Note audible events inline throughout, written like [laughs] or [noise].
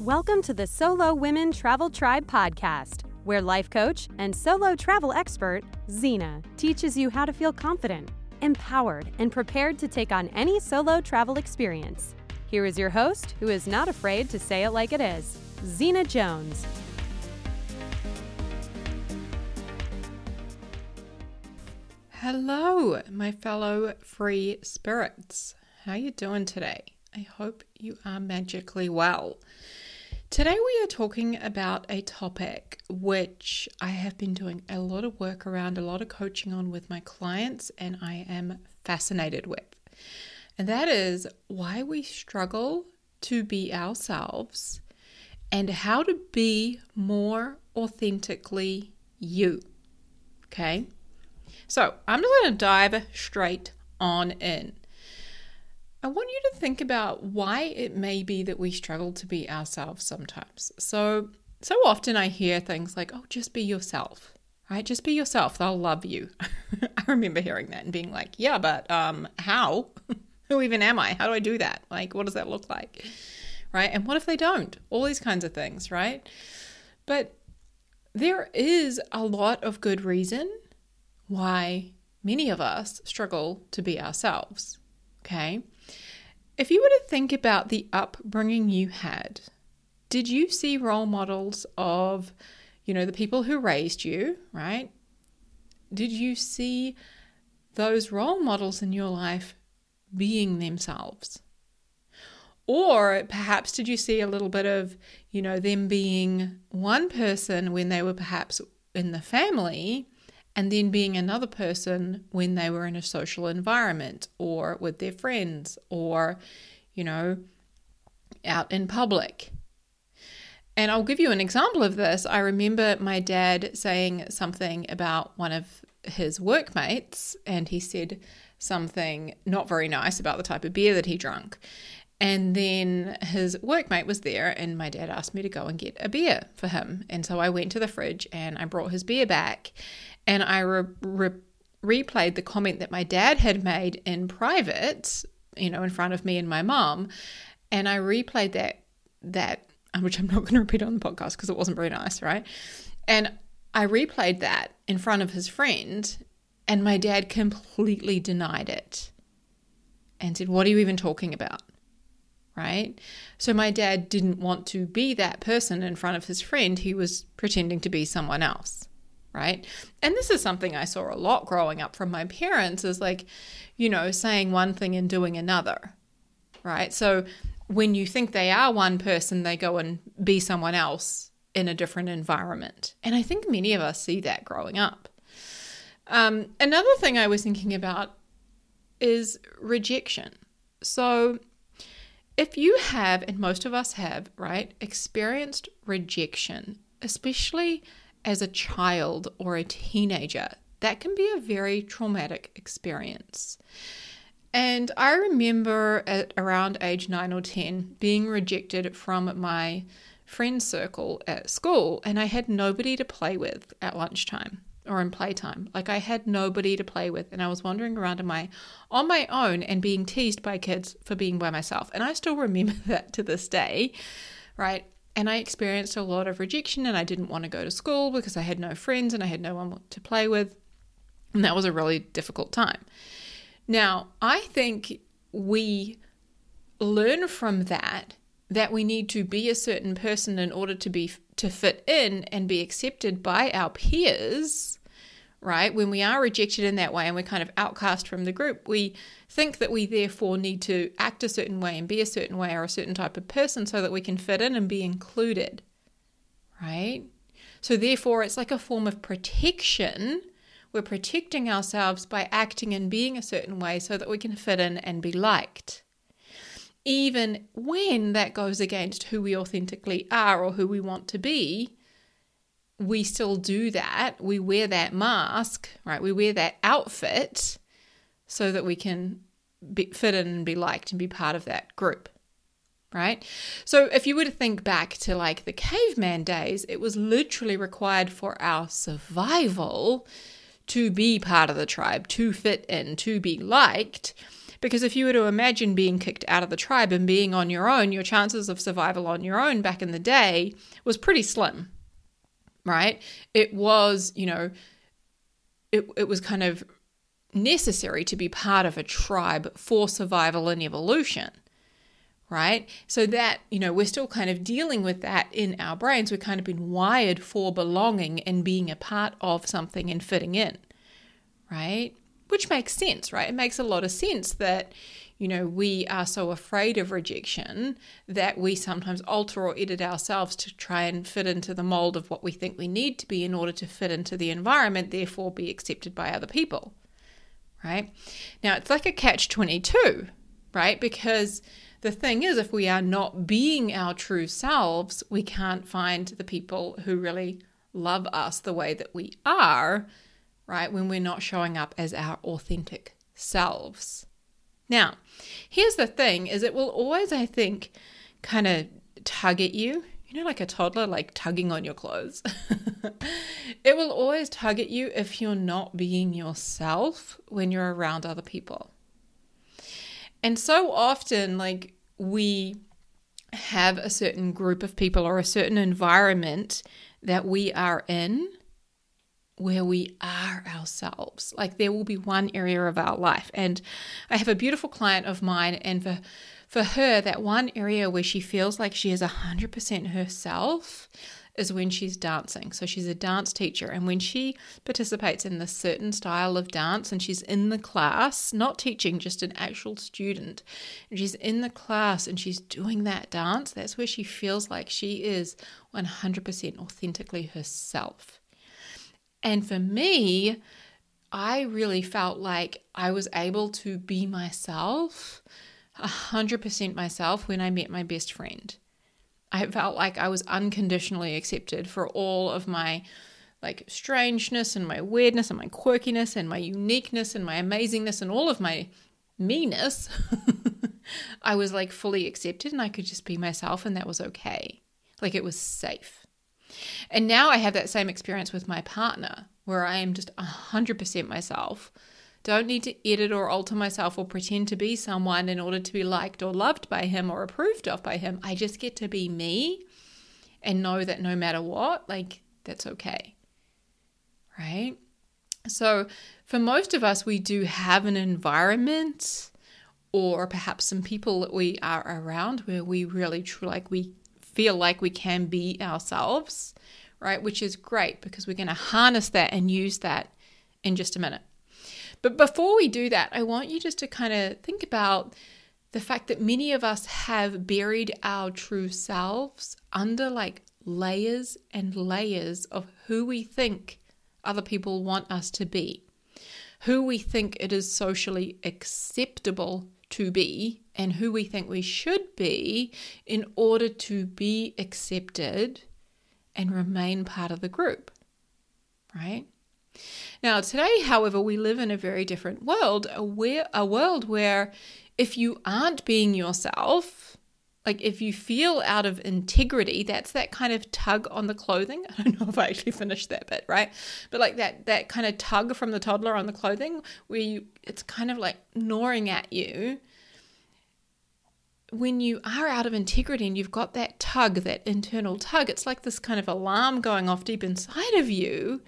Welcome to the Solo Women Travel Tribe podcast, where life coach and solo travel expert Xena teaches you how to feel confident, empowered, and prepared to take on any solo travel experience. Here is your host, who is not afraid to say it like it is, Xena Jones. Hello, my fellow free spirits. How are you doing today? I hope you are magically well. Today we are talking about a topic which I have been doing a lot of work around, a lot of coaching on with my clients, and I am fascinated with. And that is why we struggle to be ourselves and how to be more authentically you. Okay? So I'm just going to dive straight on in. I want you to think about why it may be that we struggle to be ourselves sometimes. So, so often I hear things like, oh, just be yourself, right? Just be yourself. They'll love you. [laughs] I remember hearing that and being like, yeah, but um, how? [laughs] Who even am I? How do I do that? Like, what does that look like? Right? And what if they don't? All these kinds of things, right? But there is a lot of good reason why many of us struggle to be ourselves. Okay. If you were to think about the upbringing you had, did you see role models of, you know, the people who raised you, right? Did you see those role models in your life being themselves? Or perhaps did you see a little bit of, you know, them being one person when they were perhaps in the family and then being another person when they were in a social environment or with their friends or, you know, out in public. And I'll give you an example of this. I remember my dad saying something about one of his workmates, and he said something not very nice about the type of beer that he drank. And then his workmate was there, and my dad asked me to go and get a beer for him. And so I went to the fridge and I brought his beer back and I re- re- replayed the comment that my dad had made in private, you know, in front of me and my mom, and I replayed that that um, which I'm not going to repeat on the podcast because it wasn't very nice, right? And I replayed that in front of his friend, and my dad completely denied it and said, What are you even talking about? Right? So my dad didn't want to be that person in front of his friend. He was pretending to be someone else right? And this is something I saw a lot growing up from my parents is like, you know, saying one thing and doing another, right? So when you think they are one person, they go and be someone else in a different environment. And I think many of us see that growing up. Um, another thing I was thinking about is rejection. So if you have, and most of us have, right, experienced rejection, especially as a child or a teenager, that can be a very traumatic experience. And I remember at around age nine or 10 being rejected from my friend circle at school, and I had nobody to play with at lunchtime or in playtime. Like I had nobody to play with, and I was wandering around my on my own and being teased by kids for being by myself. And I still remember [laughs] that to this day, right? And I experienced a lot of rejection, and I didn't want to go to school because I had no friends and I had no one to play with. And that was a really difficult time. Now, I think we learn from that that we need to be a certain person in order to be to fit in and be accepted by our peers right? When we are rejected in that way and we're kind of outcast from the group, we think that we therefore need to act a certain way and be a certain way or a certain type of person so that we can fit in and be included, right? So, therefore, it's like a form of protection. We're protecting ourselves by acting and being a certain way so that we can fit in and be liked. Even when that goes against who we authentically are or who we want to be, we still do that. We wear that mask, right? We wear that outfit so that we can be, fit in and be liked and be part of that group, right? So if you were to think back to like the caveman days, it was literally required for our survival to be part of the tribe, to fit in, to be liked, Because if you were to imagine being kicked out of the tribe and being on your own, your chances of survival on your own back in the day was pretty slim, right? It was, you know, it, it was kind of necessary to be part of a tribe for survival and evolution right? So that, you know, we're still kind of dealing with that in our brains. We've kind of been wired for belonging and being a part of something and fitting in, right? Which makes sense, right? It makes a lot of sense that, you know, we are so afraid of rejection that we sometimes alter or edit ourselves to try and fit into the mold of what we think we need to be in order to fit into the environment, therefore be accepted by other people, right? Now, it's like a catch 22, right? Because the thing is, if we are not being our true selves, we can't find the people who really love us the way that we are, right? When we're not showing up as our authentic selves. Now, here's the thing is it will always, I think, kind of tug at you. You know, like a toddler, like tugging on your clothes. [laughs] it will always tug at you if you're not being yourself when you're around other people. And so often, like, we have a certain group of people or a certain environment that we are in where we are ourselves. Like there will be one area of our life. And I have a beautiful client of mine, and for for her, that one area where she feels like she is 100% herself is when she's dancing. So she's a dance teacher, and when she participates in this certain style of dance and she's in the class, not teaching, just an actual student, and she's in the class and she's doing that dance, that's where she feels like she is 100% authentically herself. And for me, I really felt like I was able to be myself, 100% myself, when I met my best friend. I felt like I was unconditionally accepted for all of my like strangeness and my weirdness and my quirkiness and my uniqueness and my amazingness and all of my meanness. [laughs] I was like fully accepted and I could just be myself and that was okay. Like it was safe. And now I have that same experience with my partner where I am just 100% myself don't need to edit or alter myself or pretend to be someone in order to be liked or loved by him or approved of by him. I just get to be me and know that no matter what, like, that's okay. Right? So, for most of us, we do have an environment or perhaps some people that we are around where we really true like we feel like we can be ourselves, right? Which is great because we're going to harness that and use that in just a minute. But before we do that, I want you just to kind of think about the fact that many of us have buried our true selves under like layers and layers of who we think other people want us to be, who we think it is socially acceptable to be, and who we think we should be in order to be accepted and remain part of the group, right? Now, today, however, we live in a very different world, a, where, a world where if you aren't being yourself, like if you feel out of integrity, that's that kind of tug on the clothing. [laughs] I don't know if I actually finished that bit, right? But like that that kind of tug from the toddler on the clothing where you it's kind of like gnawing at you. When you are out of integrity and you've got that tug, that internal tug, it's like this kind of alarm going off deep inside of you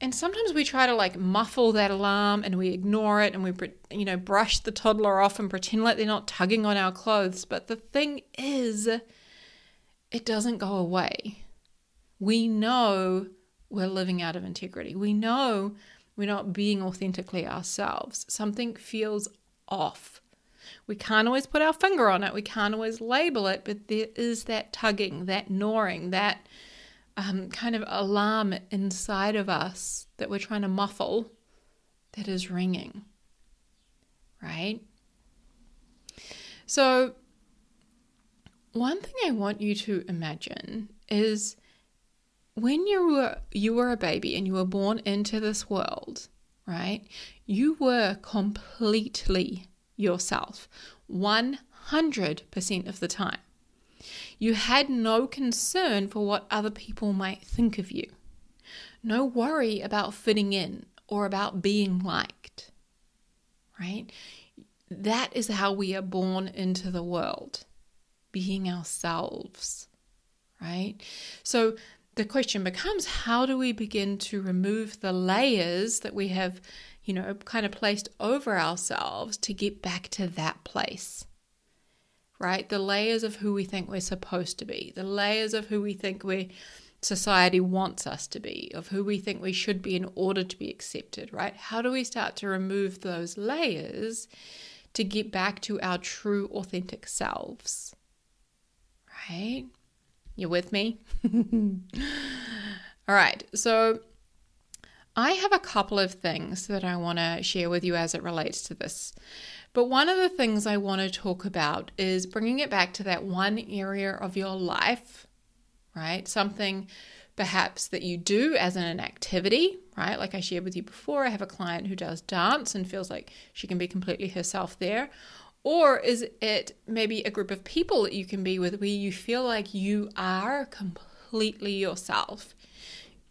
and sometimes we try to like muffle that alarm and we ignore it and we you know brush the toddler off and pretend like they're not tugging on our clothes. But the thing is it doesn't go away. We know we're living out of integrity. We know we're not being authentically ourselves. Something feels off. We can't always put our finger on it. We can't always label it but there is that tugging that gnawing that um, kind of alarm inside of us that we're trying to muffle that is ringing, right? So, one thing I want you to imagine is when you were you were a baby and you were born into this world, right? You were completely yourself 100% of the time. You had no concern for what other people might think of you, no worry about fitting in or about being liked, right? that is how we are born into the world, being ourselves, right? So the question becomes how do we begin to remove the layers that we have, you know, kind of placed over ourselves to get back to that place? Right? The layers of who we think we're supposed to be, the layers of who we think we society wants us to be, of who we think we should be in order to be accepted, right? How do we start to remove those layers to get back to our true, authentic selves? Right? You with me? [laughs] All right. So I have a couple of things that I want to share with you as it relates to this. But one of the things I want to talk about is bringing it back to that one area of your life, right? Something perhaps that you do as an activity, right? Like I shared with you before, I have a client who does dance and feels like she can be completely herself there. Or is it maybe a group of people that you can be with where you feel like you are completely yourself?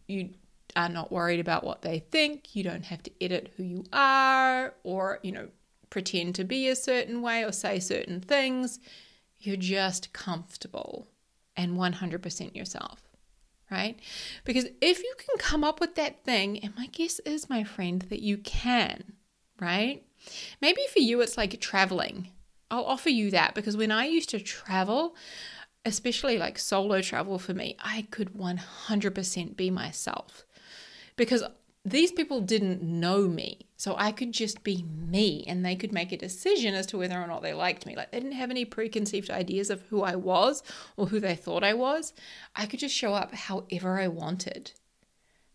You are not worried about what they think. You don't have to edit who you are or, you know, pretend to be a certain way or say certain things. You're just comfortable and 100% yourself right? Because if you can come up with that thing, and my guess is, my friend, that you can, right? Maybe for you, it's like traveling. I'll offer you that because when I used to travel, especially like solo travel for me, I could 100% be myself because these people didn't know me. So I could just be me and they could make a decision as to whether or not they liked me. Like they didn't have any preconceived ideas of who I was or who they thought I was. I could just show up however I wanted.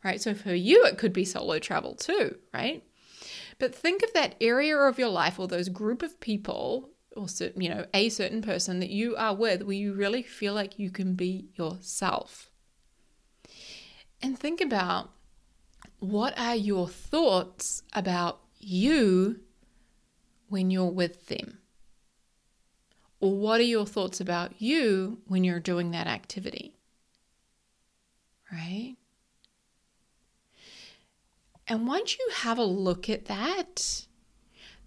Right? So for you, it could be solo travel too, right? But think of that area of your life or those group of people or certain, you know, a certain person that you are with where you really feel like you can be yourself. And think about what are your thoughts about you when you're with them? Or what are your thoughts about you when you're doing that activity? Right? And once you have a look at that,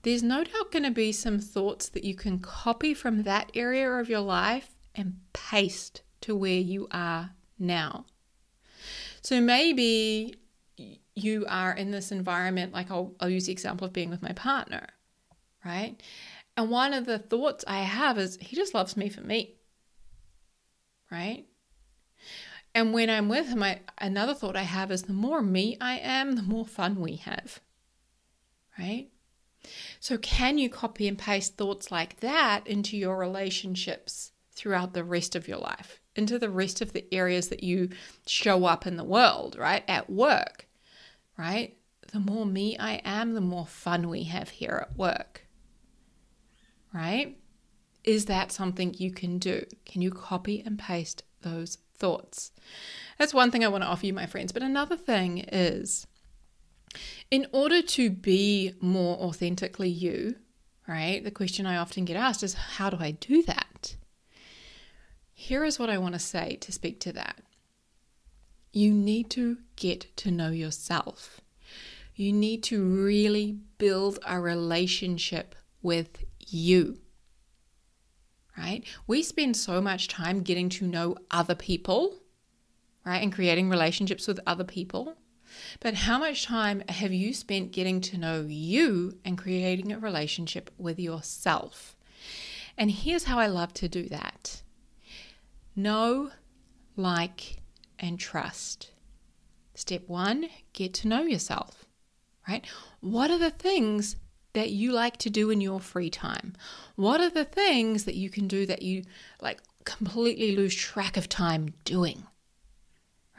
there's no doubt going to be some thoughts that you can copy from that area of your life and paste to where you are now. So maybe you are in this environment, like I'll, I'll use the example of being with my partner, right? And one of the thoughts I have is, he just loves me for me, right? And when I'm with him, I, another thought I have is the more me I am, the more fun we have, right? So, can you copy and paste thoughts like that into your relationships throughout the rest of your life, into the rest of the areas that you show up in the world, right? At work, right? The more me I am, the more fun we have here at work, right? Is that something you can do? Can you copy and paste those thoughts? That's one thing I want to offer you, my friends. But another thing is, in order to be more authentically you, right? The question I often get asked is, how do I do that? Here is what I want to say to speak to that. You need to get to know yourself. You need to really build a relationship with you. Right? We spend so much time getting to know other people, right? And creating relationships with other people. But how much time have you spent getting to know you and creating a relationship with yourself? And here's how I love to do that know, like, and trust. Step one, get to know yourself, right? What are the things that you like to do in your free time? What are the things that you can do that you like completely lose track of time doing?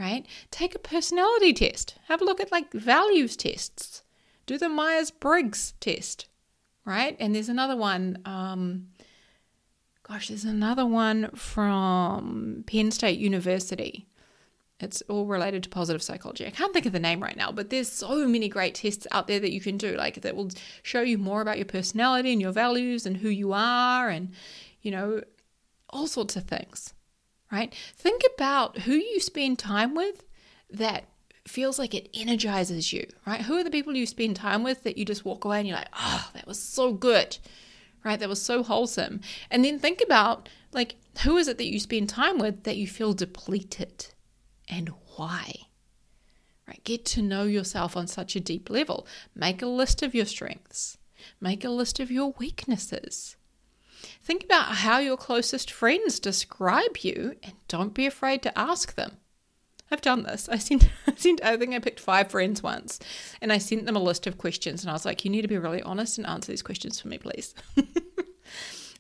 Right? Take a personality test. Have a look at like values tests. Do the Myers Briggs test, right? And there's another one. Um, gosh, there's another one from Penn State University it's all related to positive psychology. I can't think of the name right now, but there's so many great tests out there that you can do, like that will show you more about your personality and your values and who you are, and you know, all sorts of things, right? Think about who you spend time with that feels like it energizes you, right? Who are the people you spend time with that you just walk away and you're like, oh, that was so good, right? That was so wholesome. And then think about like, who is it that you spend time with that you feel depleted and why? Right? Get to know yourself on such a deep level. Make a list of your strengths, make a list of your weaknesses. Think about how your closest friends describe you and don't be afraid to ask them. I've done this. I sent, [laughs] I sent, I think I picked five friends once, and I sent them a list of questions, and I was like, "You need to be really honest and answer these questions for me, please." [laughs]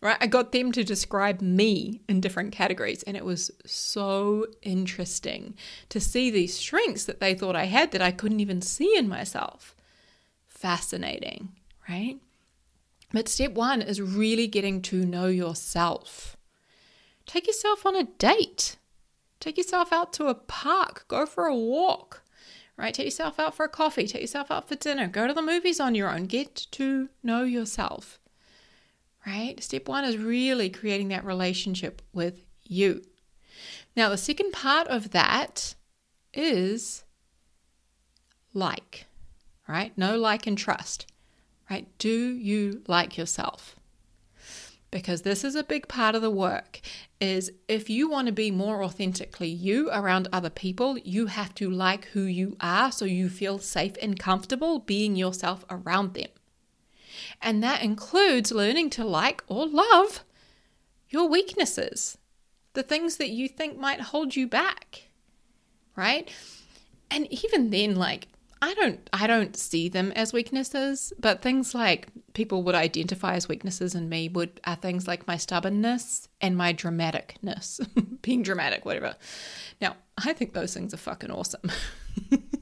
right? I got them to describe me in different categories, and it was so interesting to see these strengths that they thought I had that I couldn't even see in myself. Fascinating, right? But step one is really getting to know yourself. Take yourself on a date. Take yourself out to a park. Go for a walk, right? Take yourself out for a coffee. Take yourself out for dinner. Go to the movies on your own. Get to know yourself right? Step one is really creating that relationship with you. Now, the second part of that is like, right? Know, like, and trust, right? Do you like yourself? Because this is a big part of the work is if you want to be more authentically you around other people, you have to like who you are so you feel safe and comfortable being yourself around them. And that includes learning to like or love your weaknesses, the things that you think might hold you back, right? And even then, like, I don't I don't see them as weaknesses, but things like people would identify as weaknesses in me would are things like my stubbornness and my dramaticness, [laughs] being dramatic, whatever. Now, I think those things are fucking awesome. [laughs]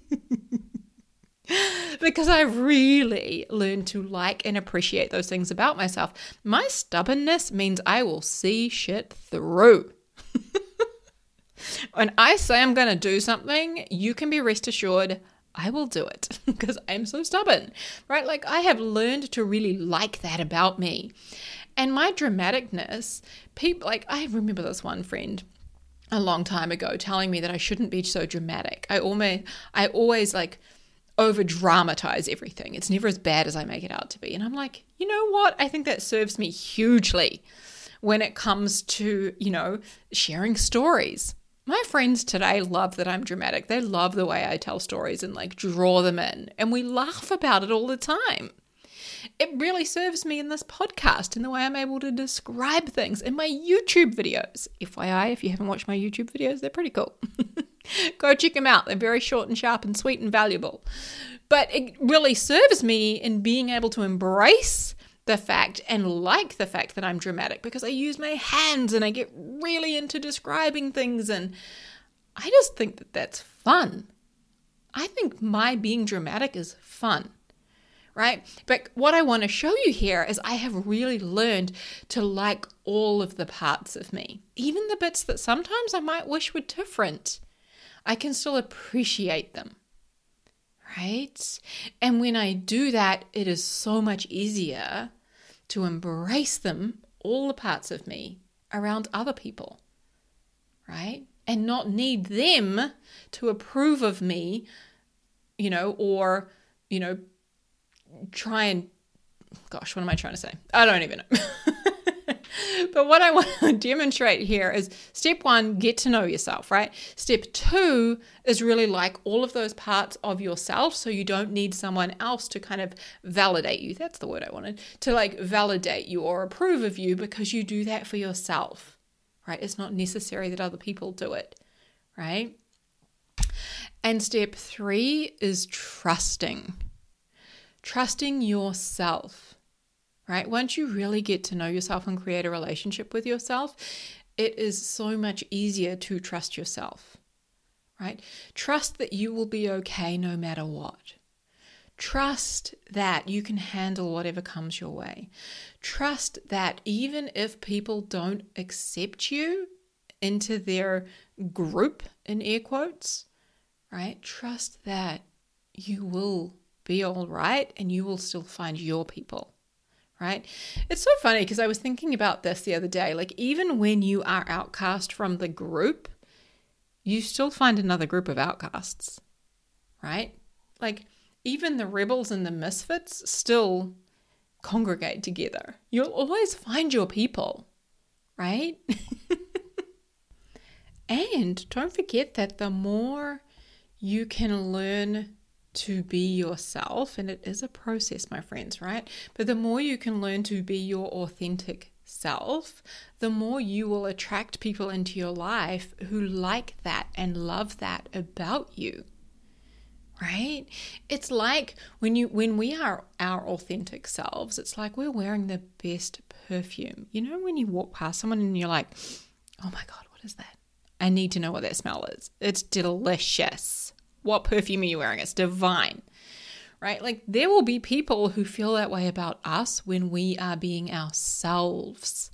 [laughs] because I really learned to like and appreciate those things about myself. My stubbornness means I will see shit through. [laughs] when I say I'm going to do something, you can be rest assured I will do it [laughs] because I'm so stubborn, right? Like I have learned to really like that about me. And my dramaticness, people like I remember this one friend a long time ago telling me that I shouldn't be so dramatic. I almost I always like over dramatize everything. It's never as bad as I make it out to be. And I'm like, you know what? I think that serves me hugely when it comes to, you know, sharing stories. My friends today love that I'm dramatic. They love the way I tell stories and like draw them in. And we laugh about it all the time. It really serves me in this podcast in the way I'm able to describe things in my YouTube videos. FYI, if you haven't watched my YouTube videos, they're pretty cool. [laughs] Go check them out. They're very short and sharp and sweet and valuable. But it really serves me in being able to embrace the fact and like the fact that I'm dramatic because I use my hands and I get really into describing things. And I just think that that's fun. I think my being dramatic is fun right? But what I want to show you here is I have really learned to like all of the parts of me, even the bits that sometimes I might wish were different. I can still appreciate them. Right? And when I do that, it is so much easier to embrace them, all the parts of me, around other people. Right? And not need them to approve of me, you know, or, you know, try and, gosh, what am I trying to say? I don't even know. [laughs] but what I want to [laughs] demonstrate here is step one, get to know yourself, right? Step two is really like all of those parts of yourself. So you don't need someone else to kind of validate you. That's the word I wanted to like validate you or approve of you because you do that for yourself, right? It's not necessary that other people do it, right? And step three is trusting, trusting yourself right? Once you really get to know yourself and create a relationship with yourself, it is so much easier to trust yourself, right? Trust that you will be okay no matter what. Trust that you can handle whatever comes your way. Trust that even if people don't accept you into their group, in air quotes, right? Trust that you will be all right and you will still find your people right? It's so funny because I was thinking about this the other day. Like, even when you are outcast from the group, you still find another group of outcasts, right? Like, even the rebels and the misfits still congregate together. You'll always find your people, right? [laughs] and don't forget that the more you can learn to be yourself, and it is a process, my friends, right? But the more you can learn to be your authentic self, the more you will attract people into your life who like that and love that about you right? It's like when you when we are our authentic selves it's like we're wearing the best perfume. You know when you walk past someone and you're like oh my god what is that? I need to know what that smell is. It's delicious what perfume are you wearing it's divine right like there will be people who feel that way about us when we are being ourselves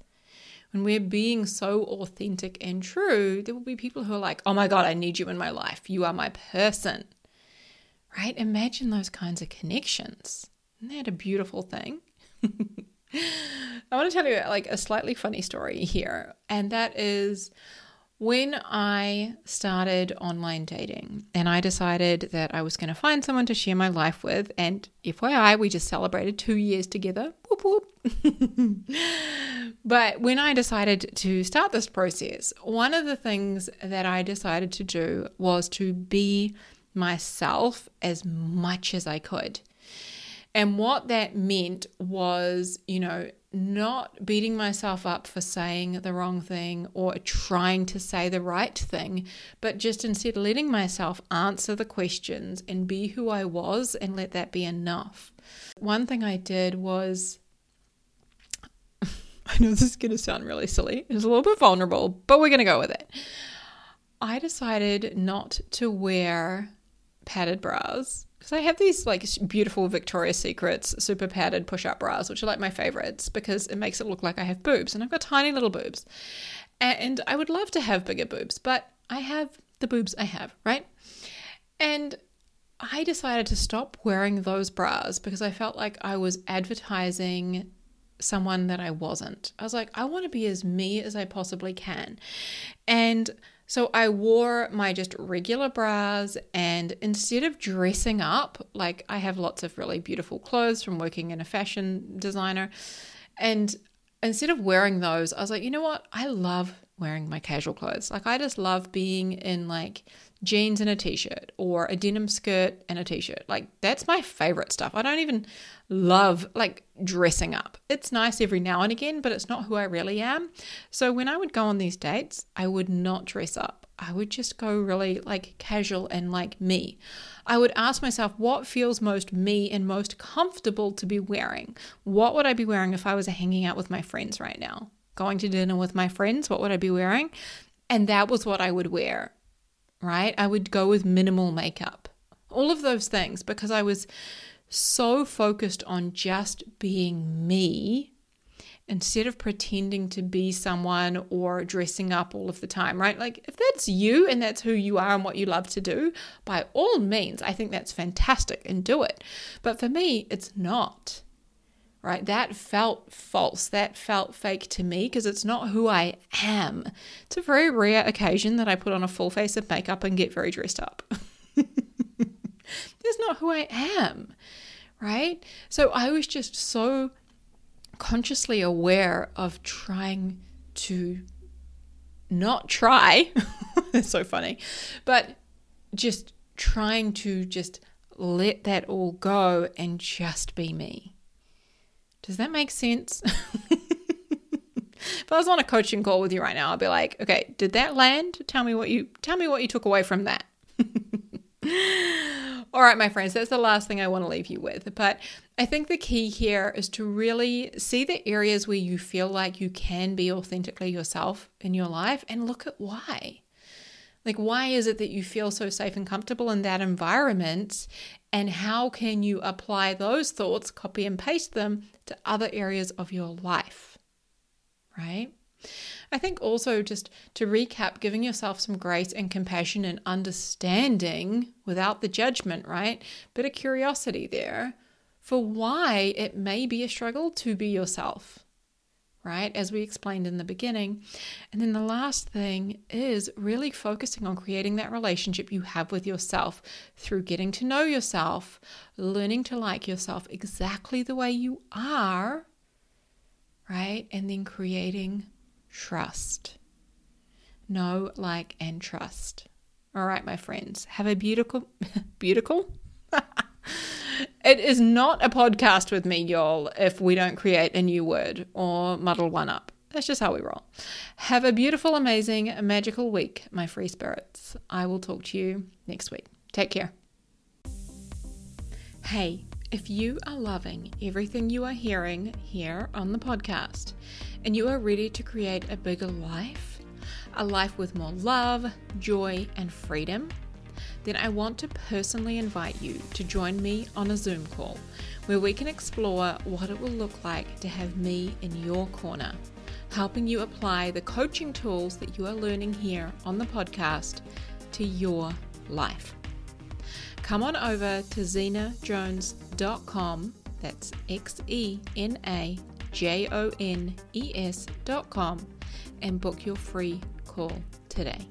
when we're being so authentic and true, there will be people who are like, oh my God, I need you in my life. You are my person right? Imagine those kinds of connections. Isn't that a beautiful thing? [laughs] I want to tell you like a slightly funny story here, and that is when I started online dating and I decided that I was going to find someone to share my life with, and FYI, we just celebrated two years together. Whoop, whoop. [laughs] but when I decided to start this process, one of the things that I decided to do was to be myself as much as I could. And what that meant was, you know, not beating myself up for saying the wrong thing or trying to say the right thing, but just instead letting myself answer the questions and be who I was and let that be enough. One thing I did was [laughs] I know this is going to sound really silly. It's a little bit vulnerable, but we're going to go with it. I decided not to wear padded bras because I have these like beautiful Victoria's Secrets super padded push up bras, which are like my favorites because it makes it look like I have boobs and I've got tiny little boobs. And I would love to have bigger boobs, but I have the boobs I have, right? And I decided to stop wearing those bras because I felt like I was advertising someone that I wasn't. I was like, I want to be as me as I possibly can. And so I wore my just regular bras, and instead of dressing up, like I have lots of really beautiful clothes from working in a fashion designer, and instead of wearing those, I was like, you know what? I love wearing my casual clothes. Like I just love being in like jeans and a t-shirt or a denim skirt and a t-shirt. Like that's my favorite stuff. I don't even love like dressing up. It's nice every now and again, but it's not who I really am. So when I would go on these dates, I would not dress up. I would just go really like casual and like me. I would ask myself what feels most me and most comfortable to be wearing. What would I be wearing if I was hanging out with my friends right now? Going to dinner with my friends, what would I be wearing? And that was what I would wear right? I would go with minimal makeup. All of those things because I was so focused on just being me instead of pretending to be someone or dressing up all of the time, right? Like, if that's you and that's who you are and what you love to do, by all means, I think that's fantastic and do it. But for me, it's not right? That felt false. That felt fake to me because it's not who I am. It's a very rare occasion that I put on a full face of makeup and get very dressed up. [laughs] That's not who I am, right? So I was just so consciously aware of trying to not try. [laughs] it's so funny, but just trying to just let that all go and just be me. Does that make sense? [laughs] if I was on a coaching call with you right now, I'd be like, okay, did that land? Tell me what you tell me what you took away from that. [laughs] All right, my friends, that's the last thing I want to leave you with. But I think the key here is to really see the areas where you feel like you can be authentically yourself in your life and look at why. Like, why is it that you feel so safe and comfortable in that environment? And how can you apply those thoughts, copy and paste them to other areas of your life? Right? I think also, just to recap, giving yourself some grace and compassion and understanding without the judgment, right? Bit of curiosity there for why it may be a struggle to be yourself right? As we explained in the beginning. And then the last thing is really focusing on creating that relationship you have with yourself through getting to know yourself, learning to like yourself exactly the way you are, right? And then creating trust. Know, like, and trust. All right, my friends, have a beautiful, [laughs] beautiful. [laughs] [laughs] It is not a podcast with me, y'all, if we don't create a new word or muddle one up. That's just how we roll. Have a beautiful, amazing, magical week, my free spirits. I will talk to you next week. Take care. Hey, if you are loving everything you are hearing here on the podcast and you are ready to create a bigger life, a life with more love, joy, and freedom, then I want to personally invite you to join me on a Zoom call where we can explore what it will look like to have me in your corner, helping you apply the coaching tools that you are learning here on the podcast to your life. Come on over to xenajones.com, that's X E N A J O N E S.com, and book your free call today.